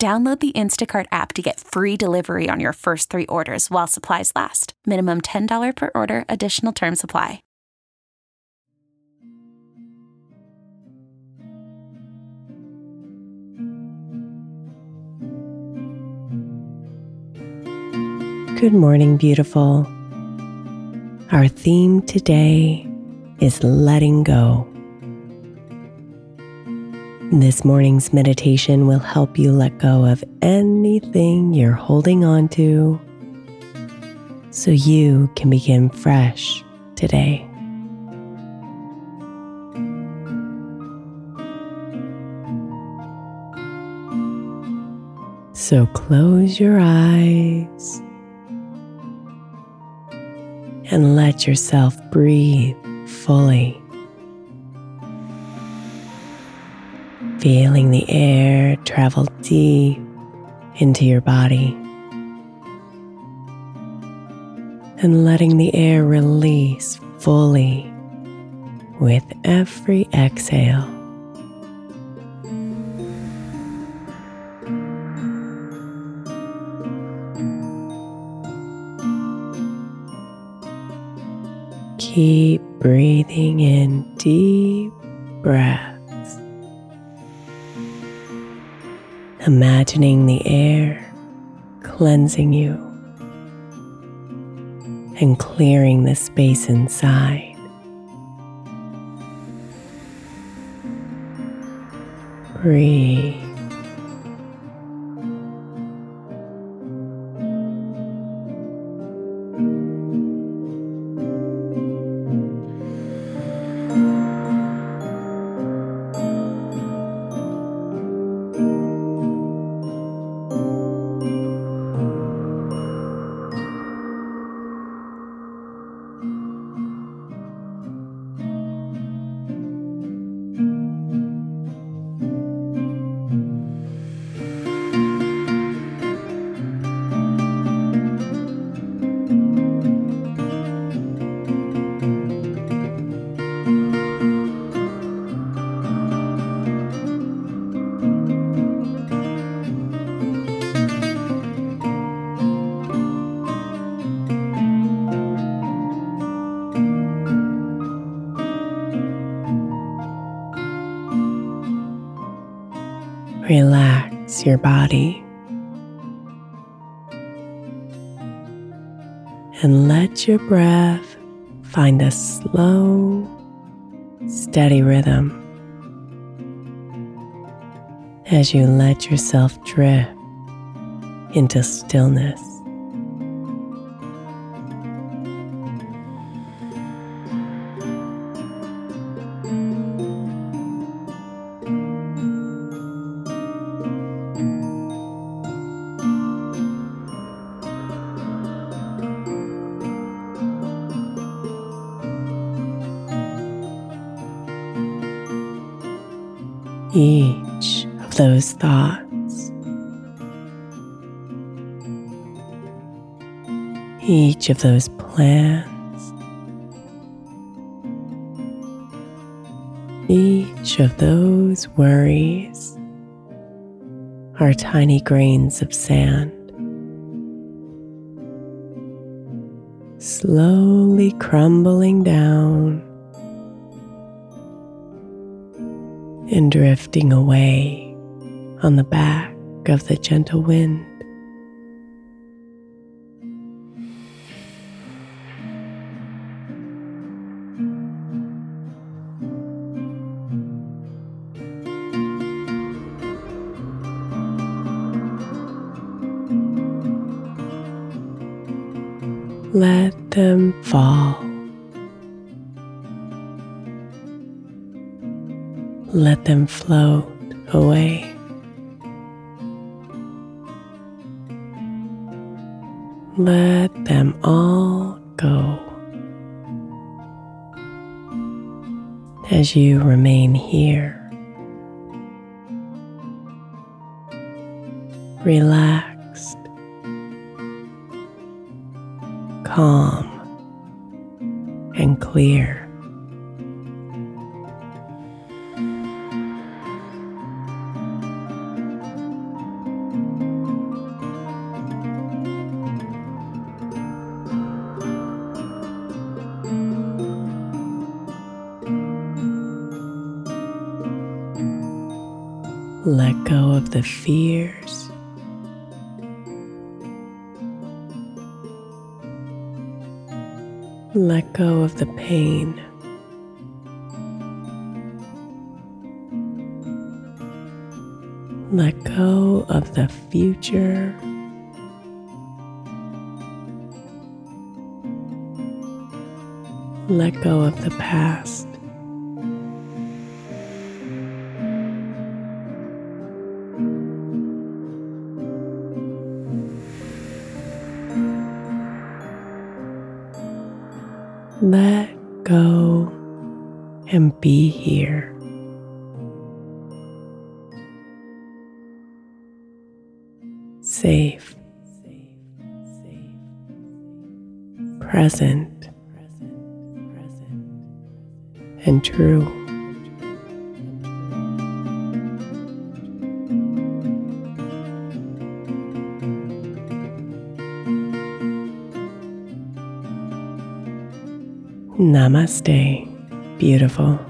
Download the Instacart app to get free delivery on your first three orders while supplies last. Minimum $10 per order, additional term supply. Good morning, beautiful. Our theme today is letting go. This morning's meditation will help you let go of anything you're holding on to so you can begin fresh today. So close your eyes and let yourself breathe fully. Feeling the air travel deep into your body and letting the air release fully with every exhale. Keep breathing in deep breath. Imagining the air cleansing you and clearing the space inside. Breathe. Relax your body and let your breath find a slow, steady rhythm as you let yourself drift into stillness. Each of those thoughts, each of those plans, each of those worries. Are tiny grains of sand. Slowly crumbling down and drifting away on the back of the gentle wind. Let them fall let them float away. Let them all go as you remain here. Relaxed, calm, and clear. Let go of the fears. Let go of the pain. Let go of the future. Let go of the past. Let go and be here. Safe, present, present, present, and true. Namaste, beautiful.